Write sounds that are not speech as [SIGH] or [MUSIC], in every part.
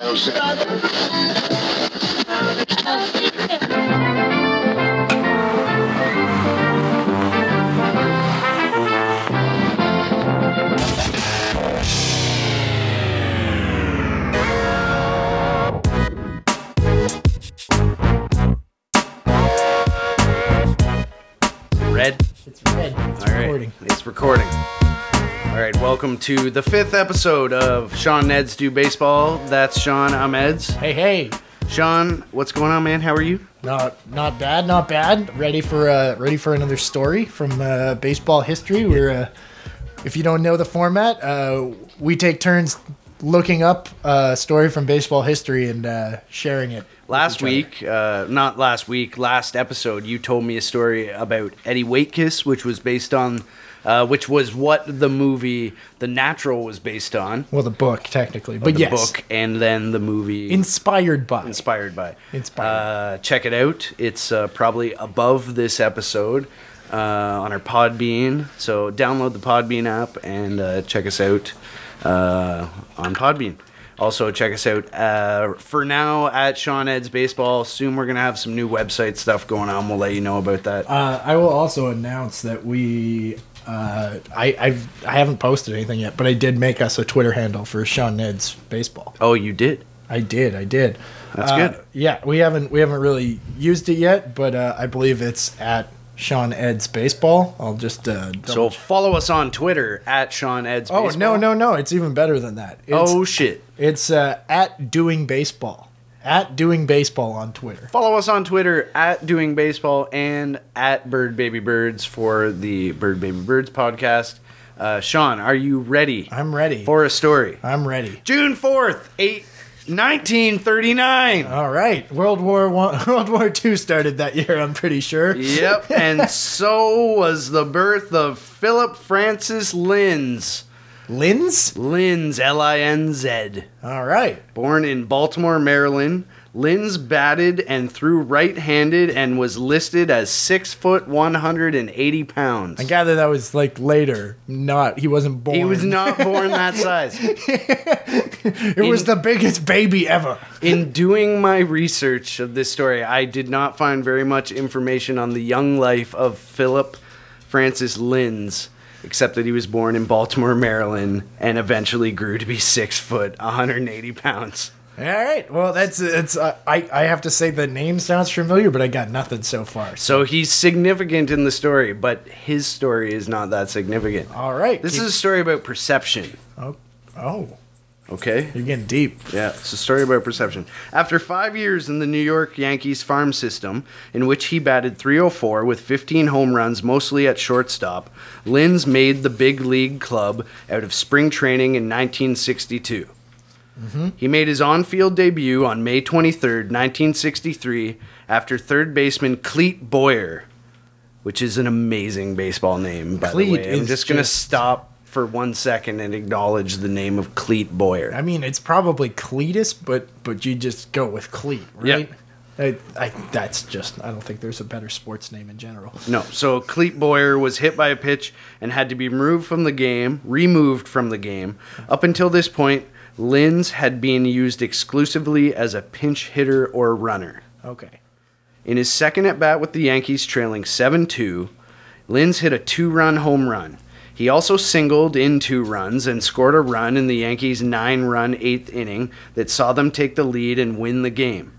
Red. Welcome to the fifth episode of Sean Ned's Do Baseball. That's Sean. I'm Eds. Hey, hey. Sean, what's going on, man? How are you? Not not bad, not bad. Ready for uh ready for another story from uh, baseball history. We're uh, if you don't know the format, uh, we take turns looking up a story from baseball history and uh, sharing it. Last week, uh, not last week, last episode, you told me a story about Eddie Waitkus, which was based on, uh, which was what the movie The Natural was based on. Well, the book technically, but the yes, book, and then the movie inspired by. inspired by. Inspired. Uh, check it out. It's uh, probably above this episode uh, on our Podbean. So download the Podbean app and uh, check us out uh, on Podbean. Also, check us out uh, for now at Sean Ed's Baseball. Soon we're going to have some new website stuff going on. We'll let you know about that. Uh, I will also announce that we. Uh, I I've, I haven't posted anything yet, but I did make us a Twitter handle for Sean Ned's baseball. oh, you did? I did. I did. That's Uh, good. Yeah, we haven't we haven't really used it yet, but uh, I believe it's at Sean Ed's baseball. I'll just uh, So double- follow us on Twitter at Sean Ed's oh Baseball. no no no! It's even better than that. It's, Oh, shit. it's uh, at doing baseball. At doing baseball on Twitter. Follow us on Twitter at Doing Baseball and at Bird Baby Birds for the Bird Baby Birds podcast. Uh, Sean, are you ready I'm ready. for a story? I'm ready. June 4th, eight, 1939. All right, World War One, [LAUGHS] World War Two started that year. I'm pretty sure. Yep, and [LAUGHS] so was the birth of Philip Francis Linz. Linz. Linz, L I N Z. All right. Born in Baltimore, Maryland, Linz batted and threw right-handed and was listed as six foot one hundred and eighty pounds. I gather that was like later. Not he wasn't born. He was not born that [LAUGHS] size. It was the biggest baby ever. In doing my research of this story, I did not find very much information on the young life of Philip Francis Linz, except that he was born in Baltimore, Maryland, and eventually grew to be six foot, 180 pounds. All right. Well, that's it's. Uh, I I have to say the name sounds familiar, but I got nothing so far. So he's significant in the story, but his story is not that significant. all right. This keep- is a story about perception. oh oh Okay. you're getting deep. Yeah, it's a story about perception. After five years in the New York Yankees farm system, in which he batted 304 with 15 home runs, mostly at shortstop, Linz made the big league club out of spring training in 1962. Mm-hmm. He made his on field debut on May 23rd, 1963, after third baseman Clete Boyer, which is an amazing baseball name, by the way. I'm is just going to stop for one second and acknowledge the name of Clete Boyer. I mean, it's probably Cletus, but but you just go with Cleat, right? I, I, that's just. I don't think there's a better sports name in general. No, so Clete Boyer was hit by a pitch and had to be removed from the game, removed from the game. Up until this point, Linz had been used exclusively as a pinch hitter or runner. Okay. In his second at bat with the Yankees trailing 7 2, Linz hit a two run home run. He also singled in two runs and scored a run in the Yankees' nine run eighth inning that saw them take the lead and win the game.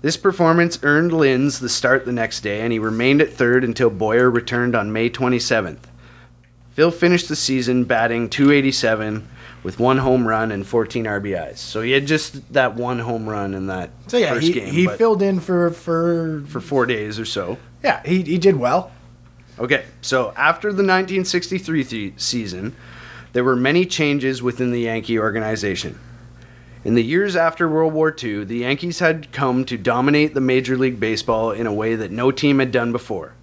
This performance earned Linz the start the next day, and he remained at third until Boyer returned on May 27th. Phil finished the season batting 287 with one home run and 14 RBIs. So he had just that one home run in that So yeah, first he, game. he filled in for for for four days or so. yeah he he did well. Okay, so after the 1963 th- season, there were many changes within the Yankee organization. In the years after World War II, the Yankees had come to dominate the Major League Baseball in a way that no team had done before.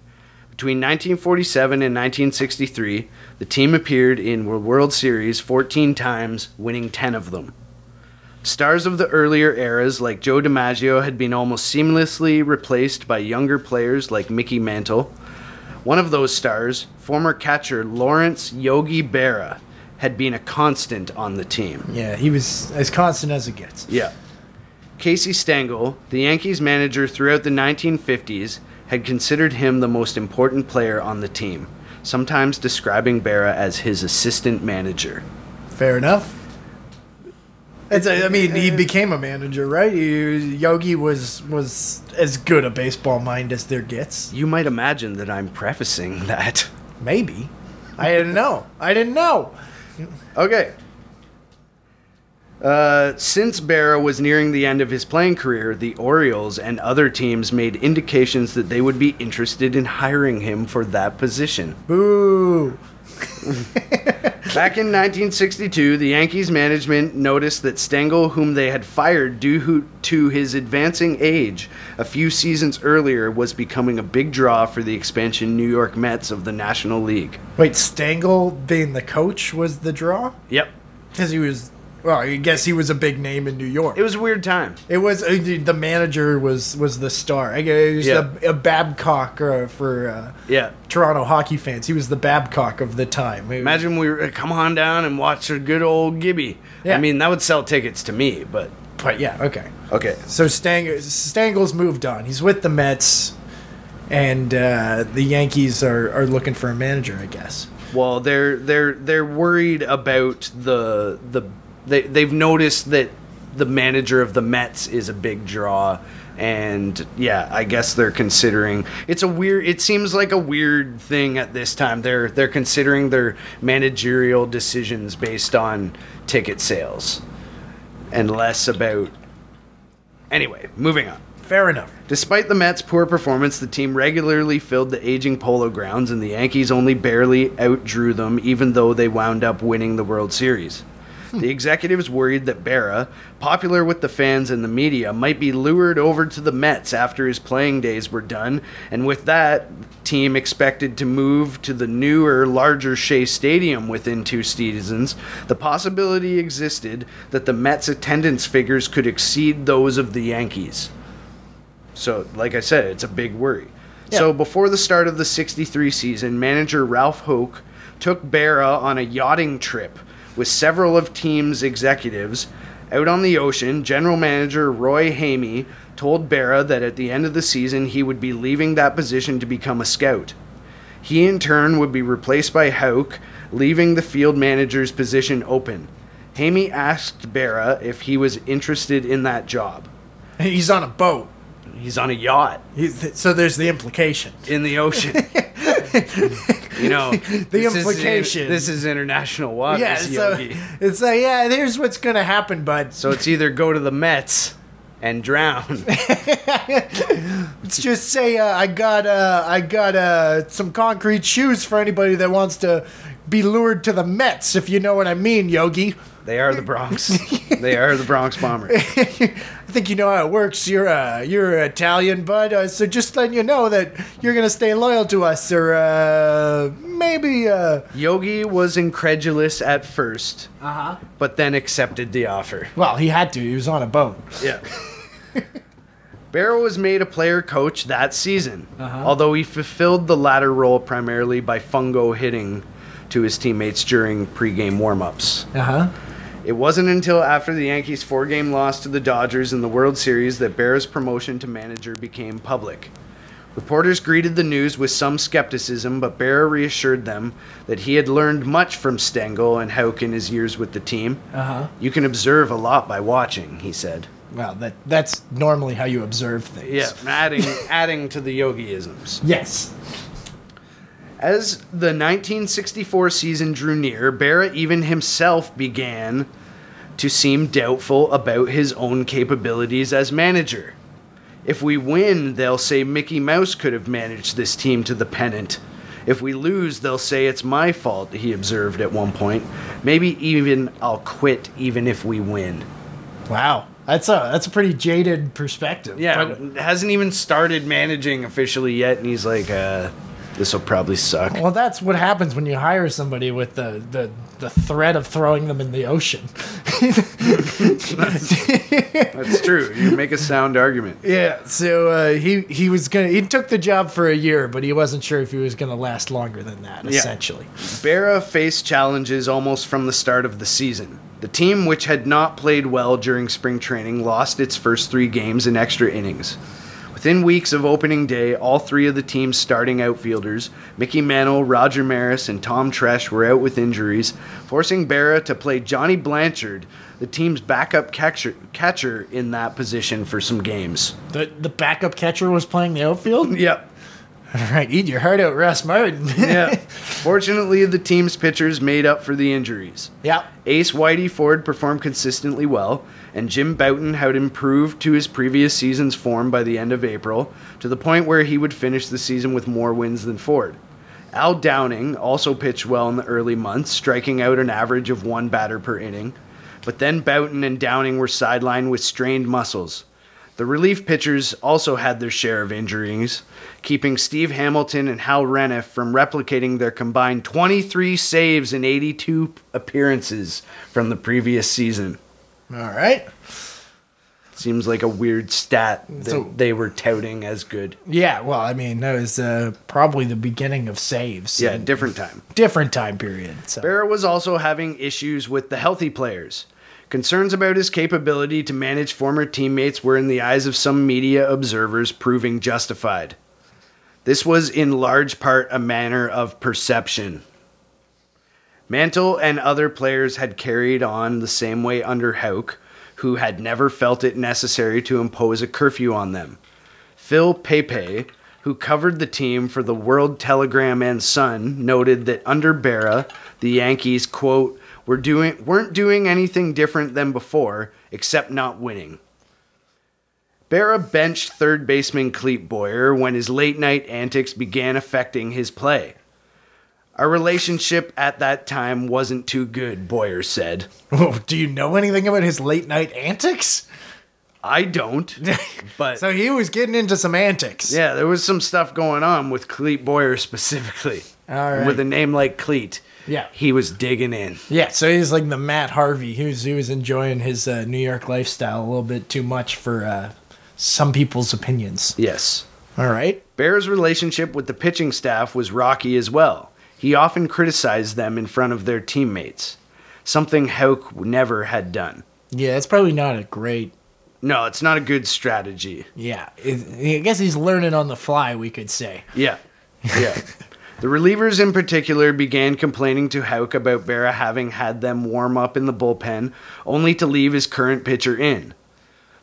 Between 1947 and 1963, the team appeared in World Series 14 times, winning 10 of them. Stars of the earlier eras, like Joe DiMaggio, had been almost seamlessly replaced by younger players like Mickey Mantle. One of those stars, former catcher Lawrence Yogi Berra, had been a constant on the team. Yeah, he was as constant as it gets. Yeah. Casey Stengel, the Yankees manager throughout the 1950s, had considered him the most important player on the team, sometimes describing Berra as his assistant manager. Fair enough. It's a, I mean, he became a manager, right? He, Yogi was was as good a baseball mind as there gets. You might imagine that I'm prefacing [LAUGHS] that. Maybe. I didn't know. I didn't know. Okay. Uh, since Berra was nearing the end of his playing career, the Orioles and other teams made indications that they would be interested in hiring him for that position. Boo. [LAUGHS] Back in 1962, the Yankees management noticed that Stengel, whom they had fired due to his advancing age a few seasons earlier, was becoming a big draw for the expansion New York Mets of the National League. Wait, Stengel being the coach was the draw? Yep. Because he was well, I guess he was a big name in New York. It was a weird time. It was uh, the manager was was the star. I guess he was Yeah. a, a Babcock uh, for uh, Yeah. Toronto hockey fans. He was the Babcock of the time. It Imagine we were come on down and watch a good old Gibby. Yeah. I mean, that would sell tickets to me, but but yeah, okay. okay. So Stang- Stengel's moved on. He's with the Mets, and uh, the Yankees are, are looking for a manager, I guess. Well, they're they're they're worried about the the they they've noticed that the manager of the Mets is a big draw and yeah, I guess they're considering it's a weird it seems like a weird thing at this time. They're they're considering their managerial decisions based on ticket sales and less about Anyway, moving on. Fair enough. Despite the Mets' poor performance, the team regularly filled the aging polo grounds, and the Yankees only barely outdrew them, even though they wound up winning the World Series. The executives worried that Berra, popular with the fans and the media, might be lured over to the Mets after his playing days were done, and with that, team expected to move to the newer, larger Shea Stadium within two seasons. The possibility existed that the Mets' attendance figures could exceed those of the Yankees. So, like I said, it's a big worry. So, before the start of the 63 season, manager Ralph Houk took Berra on a yachting trip with several of team's executives. Out on the ocean, general manager Roy Hamey told Berra that at the end of the season he would be leaving that position to become a scout. He in turn would be replaced by Houk, leaving the field manager's position open. Hamey asked Berra if he was interested in that job. He's on a boat. He's on a yacht He's, so there's the implication. in the ocean. [LAUGHS] [LAUGHS] you know, [LAUGHS] the implication. this is international waters, yeah, so Yogi. it's like, yeah, here's what's going to happen, bud. So it's either go to the Mets and drown. [LAUGHS] Let's just say uh, I got uh, I got uh, some concrete shoes for anybody that wants to be lured to the Mets, if you know what I mean, Yogi. They are the Bronx. they are the Bronx Bombers. I think you know how it works. You're uh, you're Italian, bud. Uh, so just letting you know that you're gonna stay loyal to us, or uh, maybe. Uh Yogi was incredulous at first, huh. but then accepted the offer. Well, he had to. He was on a boat. Yeah. [LAUGHS] Berra was made a player coach that season, Uh-huh. although he fulfilled the latter role primarily by fungo hitting to his teammates during pregame warm-ups. Uh huh. It wasn't until after the Yankees' four-game loss to the Dodgers in the World Series that Berra's promotion to manager became public. Reporters greeted the news with some skepticism, but Berra reassured them that he had learned much from Stengel and Houk in his years with the team. Uh huh. You can observe a lot by watching, he said. Well, that that's normally how you observe things. Yeah, adding adding to the yogiisms. Yes. As the 1964 season drew near, Berra even himself began to seem doubtful about his own capabilities as manager. If we win, they'll say Mickey Mouse could have managed this team to the pennant. If we lose, they'll say it's my fault, he observed at one point. Maybe even I'll quit even if we win. Wow. That's a that's a pretty jaded perspective. Yeah, But- hasn't even started managing officially yet, and he's like, uh, this will probably suck. well, that's what happens when you hire somebody with the, the, the threat of throwing them in the ocean. That's true. You make a sound argument. Yeah, so uh, he he was gonna he took the job for a year, but he wasn't sure if he was gonna last longer than that. Yeah. Essentially, Berra faced challenges almost from the start of the season. The team, which had not played well during spring training, lost its first three games in extra innings. Within weeks of opening day, all three of the team's starting outfielders, Mickey Mantle, Roger Maris, and Tom Tresh, were out with injuries, forcing Berra to play Johnny Blanchard, the team's backup catcher, catcher in that position for some games. The the backup catcher was playing the outfield. Yep. All right, eat your heart out, Russ Martin. Yeah. [LAUGHS] Fortunately, the team's pitchers made up for the injuries. yeah. Ace Whitey Ford performed consistently well, and Jim Bouton had improved to his previous season's form by the end of April, to the point where he would finish the season with more wins than Ford. Al Downing also pitched well in the early months, striking out an average of one batter per inning. But then Bouton and Downing were sidelined with strained muscles. The relief pitchers also had their share of injuries, keeping Steve Hamilton and Hal Reniff from replicating their combined 23 saves in 82 appearances from the previous season. All right. Seems like a weird stat that So- they were touting as good. Yeah. Well, I mean, that was uh, probably the beginning of saves. Yeah, different time. different time period. So. Berra was also having issues with the healthy players. Concerns about his capability to manage former teammates were, in the eyes of some media observers, proving justified. This was in large part a matter of perception. Mantle and other players had carried on the same way under Houk, who had never felt it necessary to impose a curfew on them. Phil Pepe, who covered the team for the World Telegram and Sun, noted that under Berra, the Yankees, quote, were doing, weren't doing anything different than before, except not winning. Berra benched third baseman Clete Boyer when his late night antics began affecting his play. Our relationship at that time wasn't too good, Boyer said. Oh, [LAUGHS] do you know anything about his late night antics? I don't, [LAUGHS] but So he was getting into some antics. yeah, there was some stuff going on with Clete Boyer specifically. All right. With a name like Clete. Yeah. He was digging in. Yeah, so he's like the Matt Harvey. He was he was enjoying his uh, New York lifestyle a little bit too much for uh, some people's opinions. Yes. All right. Bear's relationship with the pitching staff was rocky as well. He often criticized them in front of their teammates, something Houk never had done. Yeah, it's probably not a great. No, it's not a good strategy. Yeah, I guess he's learning on the fly. We could say. Yeah. Yeah. [LAUGHS] the relievers in particular began complaining to Houk about Berra having had them warm up in the bullpen only to leave his current pitcher in.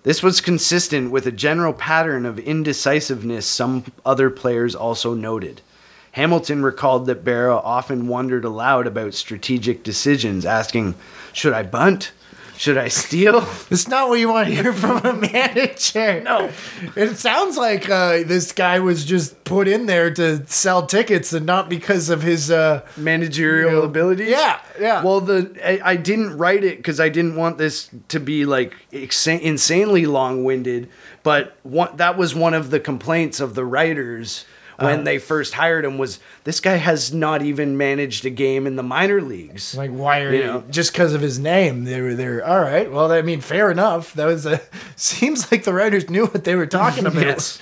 This was consistent with a general pattern of indecisiveness some other players also noted. Hamilton recalled that Berra often wondered aloud about strategic decisions, asking, Should I bunt? Should I steal? It's not what you want to hear from a manager. No, it sounds like uh, this guy was just put in there to sell tickets and not because of his. Uh, managerial You know, abilities. yeah, yeah. Well, the I, I didn't write it because I didn't want this to be like exa- insanely long-winded. But one, that was one of the complaints of the writers when Uh-huh. they first hired him was this guy has not even managed a game in the minor leagues. like, why are You you? know. Just because of his name, they were there. All right. Well, I mean, fair enough. That was a. [LAUGHS] Seems like the writers knew what they were talking about. Yes.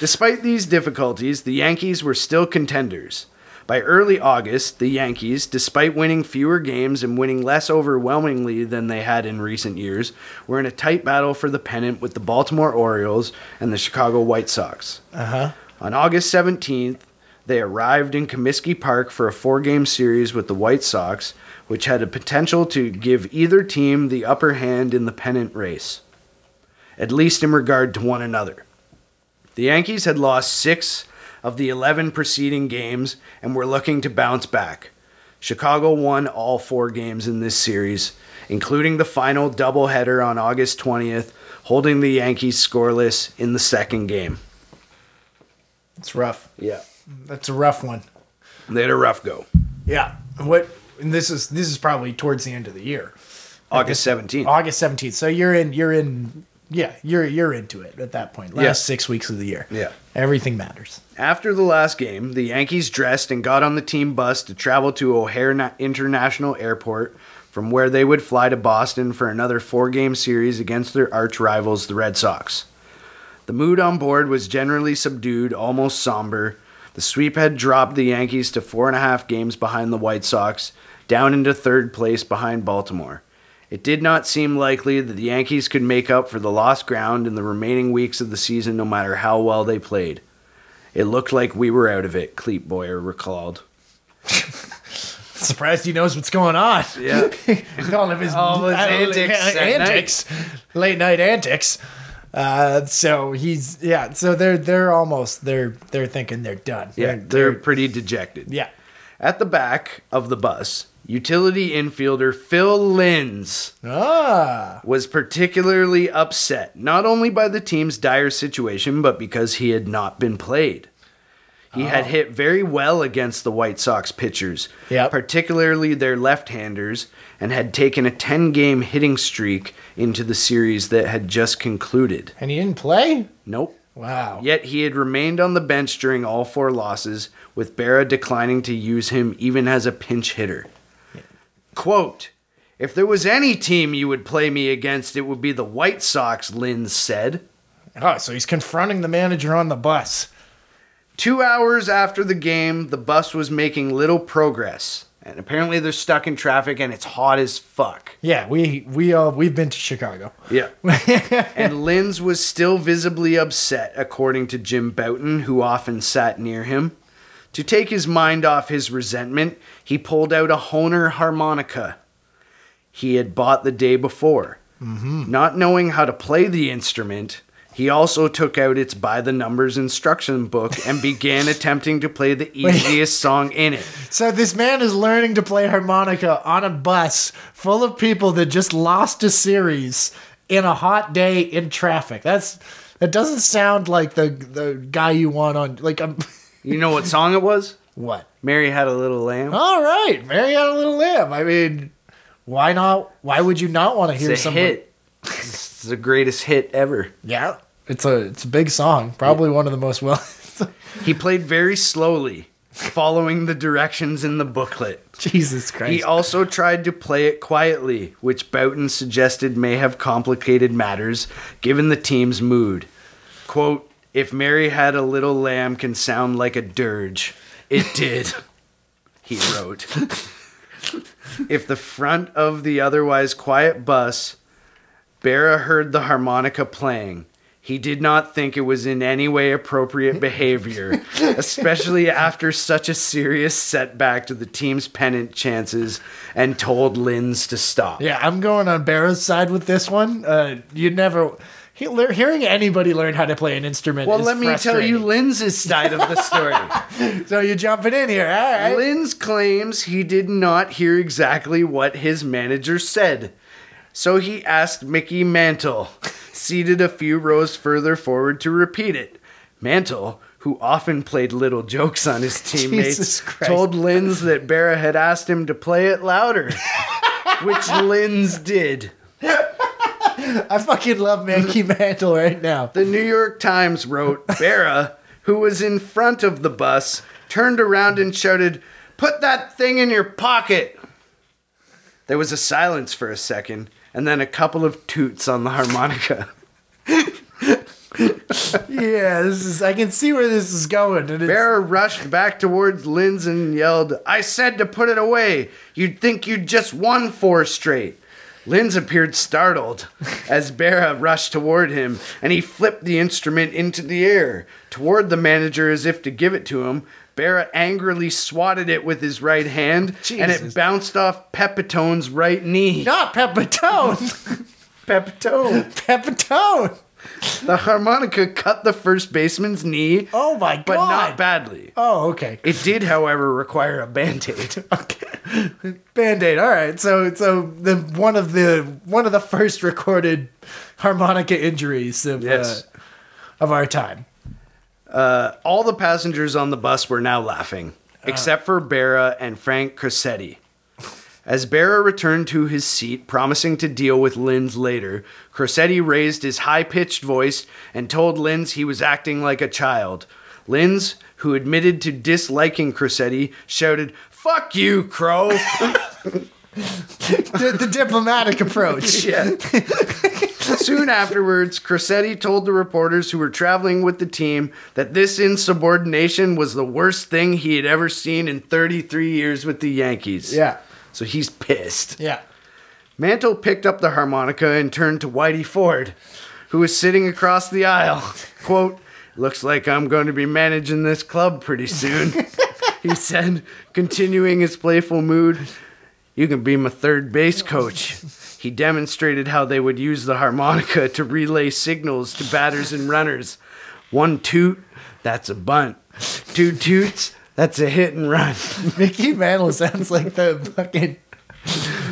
Despite these difficulties, the Yankees were still contenders. By early August, the Yankees, despite winning fewer games and winning less overwhelmingly than they had in recent years, were in a tight battle for the pennant with the Baltimore Orioles and the Chicago White Sox. Uh huh. On August 17th, they arrived in Comiskey Park for a four game series with the White Sox, which had a potential to give either team the upper hand in the pennant race, at least in regard to one another. The Yankees had lost six of the 11 preceding games and were looking to bounce back. Chicago won all four games in this series, including the final doubleheader on August 20th, holding the Yankees scoreless in the second game. It's rough. Yeah. That's a rough one. They had a rough go. Yeah. What? And this is this is probably towards the end of the year. August 17th. August seventeenth. So you're in. You're in. Yeah, you're you're into it at that point. Last Yeah. six weeks of the year. Yeah. Everything matters. After the last game, the Yankees dressed and got on the team bus to travel to O'Hare International Airport, from where they would fly to Boston for another four game series against their arch rivals, the Red Sox. The mood on board was generally subdued, almost somber. The sweep had dropped the Yankees to four and a half games behind the White Sox, down into third place behind Baltimore. It did not seem likely that the Yankees could make up for the lost ground in the remaining weeks of the season no matter how well they played. It looked like we were out of it, Clete Boyer recalled. [LAUGHS] Surprised he knows what's going on. Yeah. [LAUGHS] All of his, All of his antics at antics, late night antics. Uh, so he's yeah. So they're they're almost they're they're thinking they're done. Yeah, they're pretty dejected. yeah. At the back of the bus, utility infielder Phil Linz Ah, was particularly upset, not only by the team's dire situation, but because he had not been played. He had oh. hit very well against the White Sox pitchers, Yep. particularly their left handers, and had taken a 10 game hitting streak into the series that had just concluded. and he didn't play. Nope. Wow. Yet he had remained on the bench during all four losses, with Berra declining to use him even as a pinch hitter. Quote, if there was any team you would play me against, it would be the White Sox, Lynn said. Oh, so he's confronting the manager on the bus. Two hours after the game, the bus was making little progress. And apparently they're stuck in traffic and it's hot as fuck. Yeah, we we uh we've been to Chicago. Yeah. [LAUGHS] and Linz was still visibly upset, according to Jim Bouton, who often sat near him. To take his mind off his resentment, he pulled out a Hohner harmonica he had bought the day before. Not knowing how to play the instrument, he also took out its by the numbers instruction book and began [LAUGHS] attempting to play the easiest song in it. So this man is learning to play harmonica on a bus full of people that just lost a series in a hot day in traffic. That's that doesn't sound like the the guy you want on like um [LAUGHS] You know what song it was? what? Mary Had a Little Lamb. All right, Mary had a little lamb. I mean, why not? Why would you not want to hear It's a some hit. It's the greatest hit ever. Yeah, it's a it's a big song. Probably one of the most well. [LAUGHS] He played very slowly, following the directions in the booklet. Jesus Christ. He also tried to play it quietly, which Bouton suggested may have complicated matters given the team's mood. Quote, if Mary had a little lamb can sound like a dirge, it [LAUGHS] did, he wrote. if the front of the otherwise quiet bus, Berra heard the harmonica playing, he did not think it was in any way appropriate [LAUGHS] behavior, especially after such a serious setback to the team's pennant chances, and told Linz to stop. Yeah, I'm going on Berra's side with this one. Uh, you never he, lear- hearing anybody learn how to play an instrument. Well, let me tell you. Linz's side of the [LAUGHS] story. So you're jumping in here, all right? Linz claims he did not hear exactly what his manager said. So he asked Mickey Mantle, seated a few rows further forward, to repeat it. Mantle, who often played little jokes on his [LAUGHS] teammates, told Linz that Berra had asked him to play it louder, [LAUGHS] which Linz did. I fucking love Mankey Mantle right now. The New York Times wrote [LAUGHS] Berra, who was in front of the bus, turned around and shouted, Put that thing in your pocket! There was a silence for a second, and then a couple of toots on the harmonica. Yeah, this is. I can see where this is going. And Berra rushed back towards Linz and yelled, I said to put it away. You'd think you'd just won four straight. Linz appeared startled as Berra rushed toward him, and he flipped the instrument into the air toward the manager as if to give it to him. Berra angrily swatted it with his right hand, and it bounced off Pepitone's right knee. not Pepitone. [LAUGHS] Pepitone. Pepitone. The harmonica cut the first baseman's knee, Oh my god! but not badly. Oh, okay. It did, however, require a band aid. [LAUGHS] Okay. Band-aid. All right. So so the one of the one of the first recorded harmonica injuries of Yes. uh, of our time. Uh, all the passengers on the bus were now laughing, uh. except for Berra and Frank Crosetti. As Berra returned to his seat, promising to deal with Linz later, Crosetti raised his high pitched voice and told Linz he was acting like a child. Linz, who admitted to disliking Crosetti, shouted, Fuck you, Crow! [LAUGHS] [LAUGHS] The, the diplomatic approach. [LAUGHS] Yeah. Soon afterwards, Crosetti told the reporters who were traveling with the team that this insubordination was the worst thing he had ever seen in 33 years with the Yankees. Yeah. So he's pissed. Yeah. Mantle picked up the harmonica and turned to Whitey Ford, who was sitting across the aisle. [LAUGHS] Quote, Looks like I'm going to be managing this club pretty soon, he said, continuing his playful mood. You can be my third base coach. He demonstrated how they would use the harmonica to relay signals to batters and runners. One toot, that's a bunt. Two toots, that's a hit and run. [LAUGHS] Mickey Mantle sounds like the fucking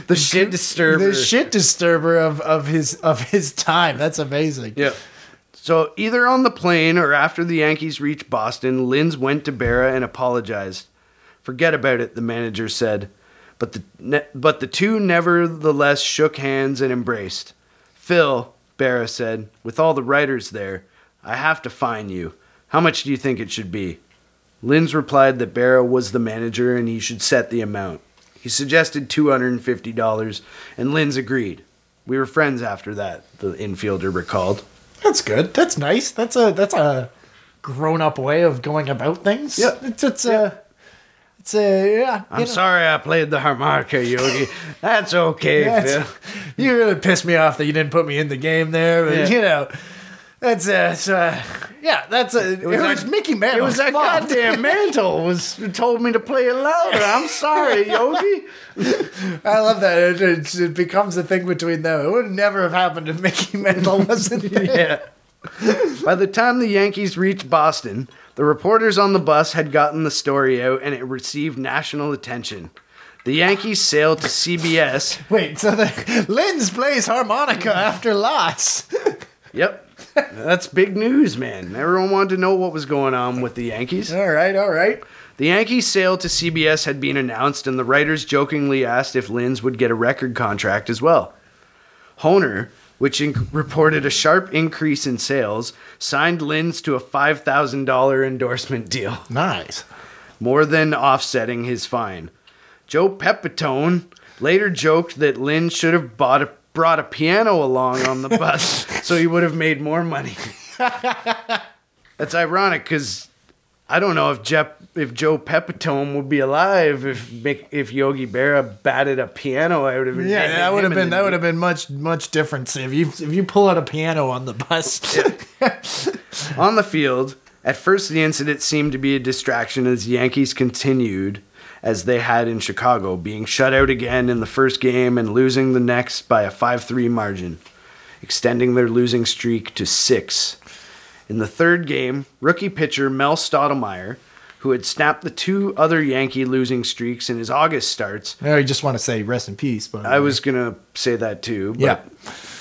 The shit disturber. the shit disturber of, of his of his time. That's amazing. Yeah. So either on the plane or after the Yankees reached Boston, Linz went to Berra and apologized. Forget about it, the manager said. But the ne- but the two nevertheless shook hands and embraced. Phil, Berra said, with all the writers there, I have to fine you. How much do you think it should be? Linz replied that Berra was the manager and he should set the amount. He suggested $250, and Linz agreed. We were friends after that, the infielder recalled. That's good. That's nice. That's a that's a grown up way of going about things. Yeah. It's it's a uh, it's a yeah. I'm know. sorry I played the harmonica, Yogi. That's okay, [LAUGHS] That's- Phil. [LAUGHS] you really pissed me off that you didn't put me in the game there, but Yeah. you know, that's uh, it's, uh yeah, that's a it was, that- Mickey Mantle. It was that goddamn mantle was told me to play it louder. I'm sorry, [LAUGHS] Yogi. I love that. It, it, it becomes a thing between them. It would never have happened if Mickey Mantle wasn't there. Yeah. By the time the Yankees reached Boston, the reporters on the bus had gotten the story out and it received national attention. The Yankees sailed to CBS. Wait, so the Linz plays harmonica after loss. Yep. That's big news, man. Everyone wanted to know what was going on with the Yankees. all right, all right. The Yankees' sale to CBS had been announced, and the writers jokingly asked if Linz would get a record contract as well. Hohner, which inc- reported a sharp increase in sales, signed Linz to a $5,000 endorsement deal, [LAUGHS] Nice. more than offsetting his fine. Joe Pepitone later joked that Linz should have bought a, brought a piano along on the bus [LAUGHS] so he would have made more money. [LAUGHS] That's ironic because I don't know if Jeff, if Joe Pepitone would be alive if if Yogi Berra batted a piano out of his Yeah, that would have been that would have been much much different if you if you pull out a piano on the bus. On the field, at first the incident seemed to be a distraction as Yankees continued as they had in Chicago, being shut out again in the first game and losing the next by a 5-3 margin, extending their losing streak to 6. In the third game, rookie pitcher Mel Stottlemyre, who had snapped the two other Yankee losing streaks in his August starts, I just want to say rest in peace. But I was going to say that too, but Yeah.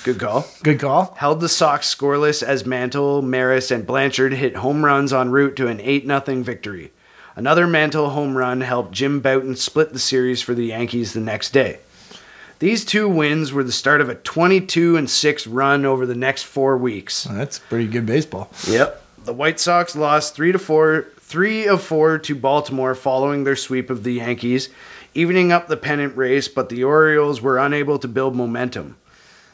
good call. good call. held the Sox scoreless as Mantle, Maris, and Blanchard hit home runs en route to an 8 0 victory. Another Mantle home run helped Jim Bouton split the series for the Yankees the next day. These two wins were the start of a 22 and 6 run over the next 4 weeks. That's pretty good baseball. Yep. The White Sox lost 3 to 4, 3 of 4 to Baltimore following their sweep of the Yankees, evening up the pennant race, but the Orioles were unable to build momentum.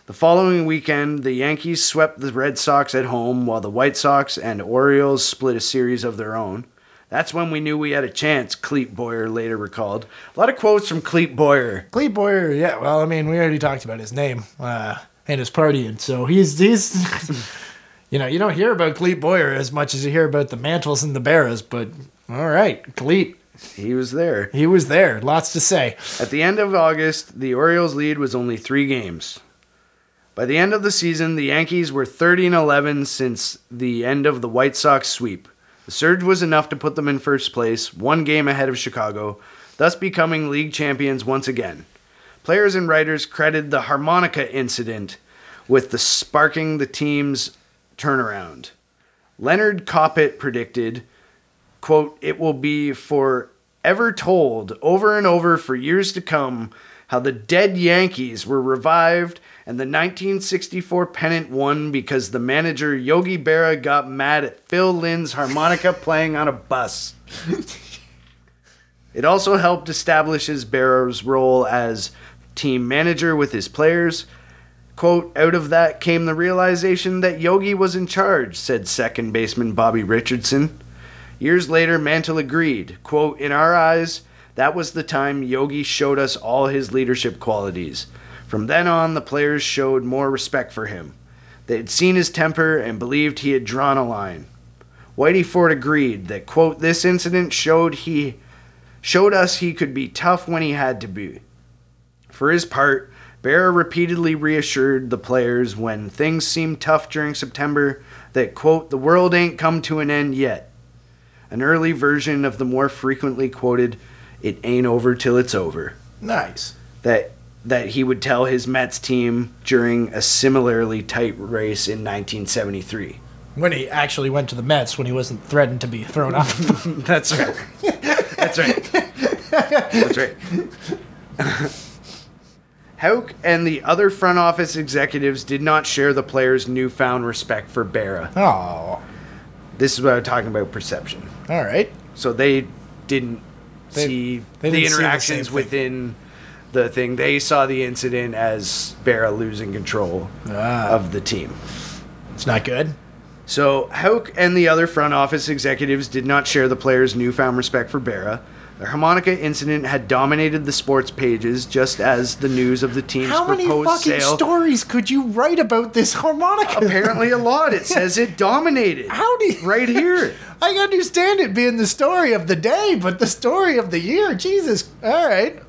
The following weekend, the Yankees swept the Red Sox at home while the White Sox and Orioles split a series of their own. That's when we knew we had a chance, Clete Boyer later recalled. A lot of quotes from Clete Boyer. Clete Boyer, yeah. Well, I mean, we already talked about his name uh, and his partying, so he's he's. [LAUGHS] you know, you don't hear about Clete Boyer as much as you hear about the Mantles and the Berras, but all right, Clete, He was there. he was there. Lots to say. At the end of August, the Orioles' lead was only three games. By the end of the season, the Yankees were 30 and 11 since the end of the White Sox sweep. The surge was enough to put them in first place, one game ahead of Chicago, thus becoming league champions once again. Players and writers credited the harmonica incident with the sparking the team's turnaround. Leonard Koppett predicted, quote, it will be forever told over and over for years to come how the dead Yankees were revived and the 1964 pennant won because the manager Yogi Berra got mad at Phil Linz's harmonica [LAUGHS] playing on a bus. [LAUGHS] it also helped establish his Berra's role as team manager with his players. Quote, out of that came the realization that Yogi was in charge, said second baseman Bobby Richardson. Years later, Mantle agreed. Quote, in our eyes, that was the time Yogi showed us all his leadership qualities. From then on, the players showed more respect for him. They had seen his temper and believed he had drawn a line. Whitey Ford agreed that, quote, this incident showed he showed us he could be tough when he had to be. For his part, Berra repeatedly reassured the players when things seemed tough during September that, quote, the world ain't come to an end yet. An early version of the more frequently quoted, it ain't over till it's over. Nice. That that he would tell his Mets team during a similarly tight race in 1973. When he actually went to the Mets when he wasn't threatened to be thrown off. [LAUGHS] That's right. That's right. That's right. [LAUGHS] Houk and the other front office executives did not share the players' newfound respect for Berra. oh. This is what I'm talking about perception. All right. So they didn't They- see they the didn't see the same interactions thing. within the thing. They saw the incident as Berra losing control Ah. of the team. It's not good. So Houk and the other front office executives did not share the players' newfound respect for Berra. The harmonica incident had dominated the sports pages, just as the news of the team's How many fucking sale. stories could you write about this harmonica? Apparently, a lot. It [LAUGHS] says it dominated. How do you, [LAUGHS] right here? [LAUGHS] I understand it being the story of the day, but the story of the year, Jesus. All right.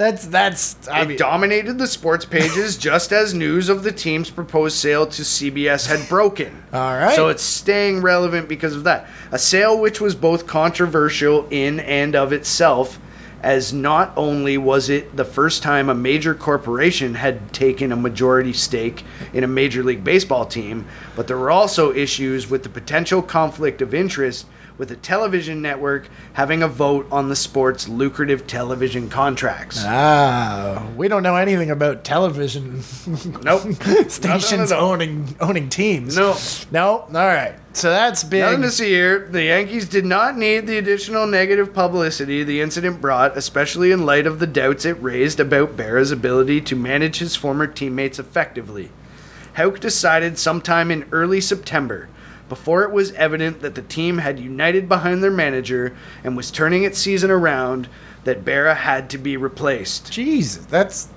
That's that's I It mean, dominated the sports pages just as news of the team's proposed sale to CBS had broken. All right. So it's staying relevant because of that. A sale which was both controversial in and of itself, as not only was it the first time a major corporation had taken a majority stake in a Major League Baseball team, but there were also issues with the potential conflict of interest with a television network having a vote on the sport's lucrative television contracts. Ah, we don't know anything about television Nope. stations [LAUGHS] Nothing at all. owning owning teams. No. No. All right. So that's big. To see here. The Yankees did not need the additional negative publicity the incident brought, especially in light of the doubts it raised about Berra's ability to manage his former teammates effectively. Houk decided sometime in early September, before it was evident that the team had united behind their manager and was turning its season around, that Berra had to be replaced. Jesus, that's.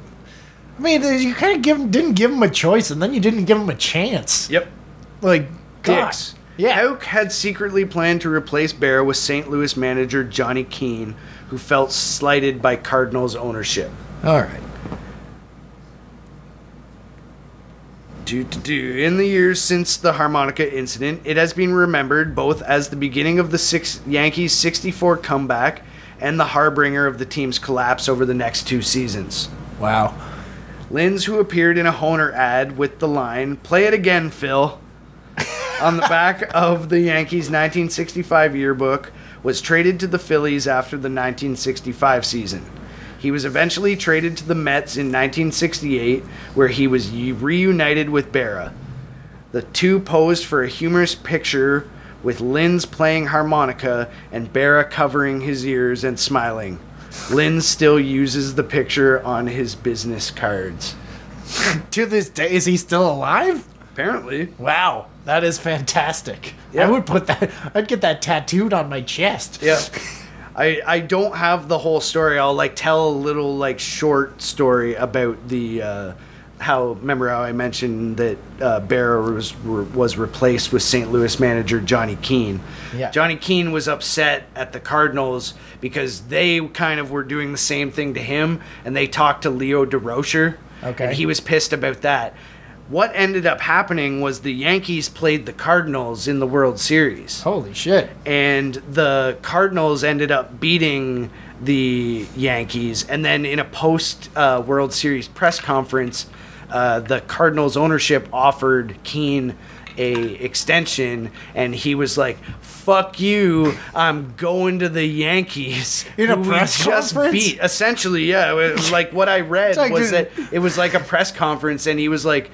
I mean, you kind of give didn't give him a choice, and then you didn't give him a chance. Yep. Like. Dicks. Yeah. Houk had secretly planned to replace Bear with St. Louis manager Johnny Keane, who felt slighted by Cardinals ownership. All right. Do, do, do. In the years since the harmonica incident, it has been remembered both as the beginning of the six Yankees' 64 comeback and the harbinger of the team's collapse over the next two seasons. Wow. Linz, who appeared in a Hohner ad with the line, Play it again, Phil, [LAUGHS] on the back of the Yankees' 1965 yearbook, was traded to the Phillies after the 1965 season. He was eventually traded to the Mets in 1968, where he was reunited with Berra. The two posed for a humorous picture with Linz playing harmonica and Berra covering his ears and smiling. Linz still uses the picture on his business cards. [LAUGHS] To this day, is he still alive? Apparently. Wow, that is fantastic. Yeah. I would put that. I'd get that tattooed on my chest. Yeah. [LAUGHS] I, I don't have the whole story. I'll like tell a little like short story about the uh, how remember how I mentioned that uh, Berra was was replaced with St. Louis manager Johnny Keane. Yeah. Johnny Keane was upset at the Cardinals because they kind of were doing the same thing to him, and they talked to Leo Durocher. Okay. And he was pissed about that. What ended up happening was the Yankees played the Cardinals in the World Series Holy shit. and the Cardinals ended up beating the Yankees. And then in a post uh, World Series press conference, uh, the Cardinals ownership offered Keane a extension, and he was like, "Fuck you! I'm going to the Yankees." [LAUGHS] In a [LAUGHS] press just conference? beat. Essentially, yeah. Like what I read [LAUGHS] like was that it was like a press conference, and he was like.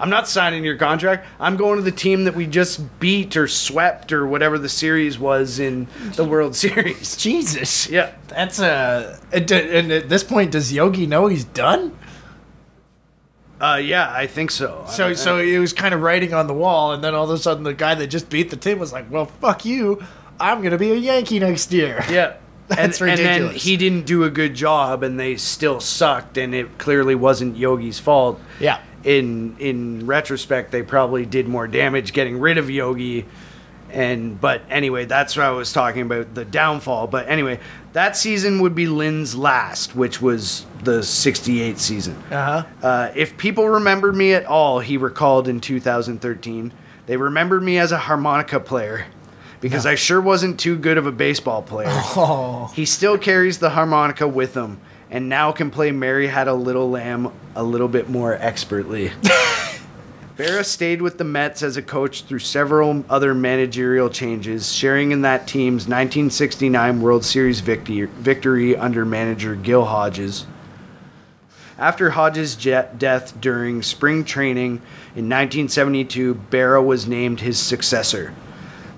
I'm not signing your contract. I'm going to the team that we just beat or swept or whatever the series was in the World Series. [LAUGHS] Jesus. Yeah. That's a. and at this point, does Yogi know he's done? Uh, yeah, I think so. So, I- so he was kind of writing on the wall, and then all of a sudden, the guy that just beat the team was like, "Well, fuck you. I'm gonna be a Yankee next year." yeah. [LAUGHS] That's and, ridiculous. And then he didn't do a good job, and they still sucked, and it clearly wasn't Yogi's fault. Yeah. In in retrospect, they probably did more damage getting rid of Yogi, and but anyway, that's what I was talking about the downfall. But anyway, that season would be Linz's last, which was the '68 season. Uh-huh. Uh, if people remembered me at all, he recalled in 2013, they remembered me as a harmonica player because I sure wasn't too good of a baseball player. Oh. He still carries the harmonica with him and now can play Mary Had a Little Lamb a little bit more expertly. [LAUGHS] Berra stayed with the Mets as a coach through several other managerial changes, sharing in that team's 1969 World Series victory, victory under manager Gil Hodges. After Hodges' death during spring training in 1972, Berra was named his successor.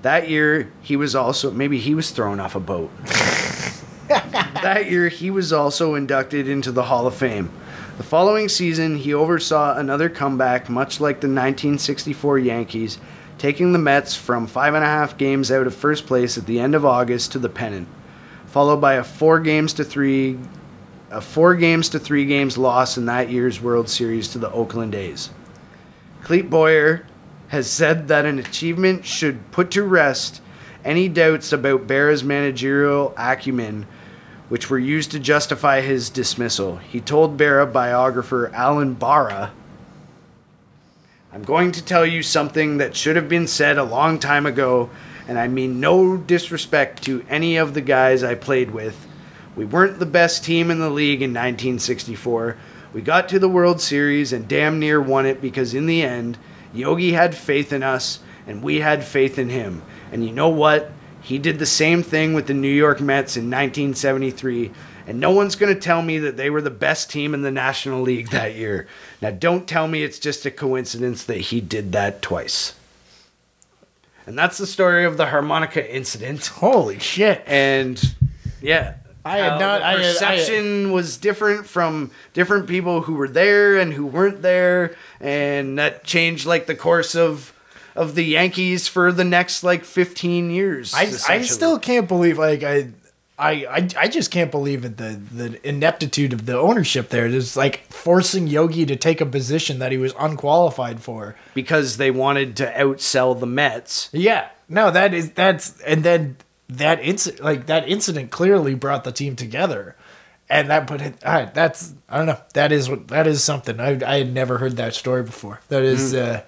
That year, he was also maybe he was thrown off a boat. [LAUGHS] that year, he was also inducted into the Hall of Fame. The following season, he oversaw another comeback, much like the 1964 Yankees, taking the Mets from five and a half games out of first place at the end of August to the pennant, followed by a four games to three, a four games to three games loss in that year's World Series to the Oakland A's. Clete Boyer has said that an achievement should put to rest any doubts about Berra's managerial acumen, which were used to justify his dismissal. He told Berra biographer Allen Barra, I'm going to tell you something that should have been said a long time ago, and I mean no disrespect to any of the guys I played with. We weren't the best team in the league in 1964. We got to the World Series and damn near won it because in the end, Yogi had faith in us and we had faith in him. And you know what? He did the same thing with the New York Mets in 1973. And no one's going to tell me that they were the best team in the National League that [LAUGHS] year. Now, don't tell me it's just a coincidence that he did that twice. And that's the story of the harmonica incident. [LAUGHS] Holy shit. And yeah, I had how not- the I had- I had- perception was different from different people who were there and who weren't there, and that changed like the course of of the Yankees for the next like fifteen years. I, I still can't believe like I I, I I just can't believe it the the ineptitude of the ownership there. Just like forcing Yogi to take a position that he was unqualified for. because they wanted to outsell the Mets. Yeah. No, that is that's and then that incident like that incident clearly brought the team together. And that put it all right, that's I don't know. That is what that is something. I I had never heard that story before. That is uh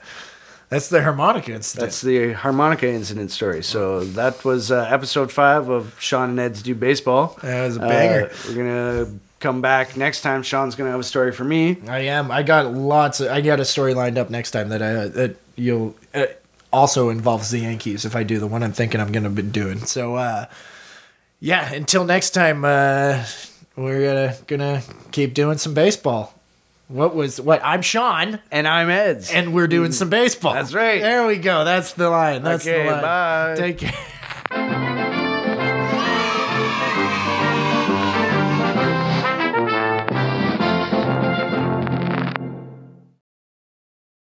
that's the harmonica incident. That's the harmonica incident story. So that was uh, episode five of Sean and Ed's Do Baseball. That was a banger. Uh, we're gonna come back next time. Sean's gonna have a story for me. I am. I got lots of. I got a story lined up next time that I that you'll uh, also involves the Yankees if I do the one I'm thinking I'm gonna be doing. So uh, yeah. Until next time, uh, we're gonna gonna keep doing some baseball. What was what? I'm Sean, And I'm Ed's. and we're doing some baseball. That's right. There we go. That's the line. That's Okay, the line. bye. Take care. [LAUGHS]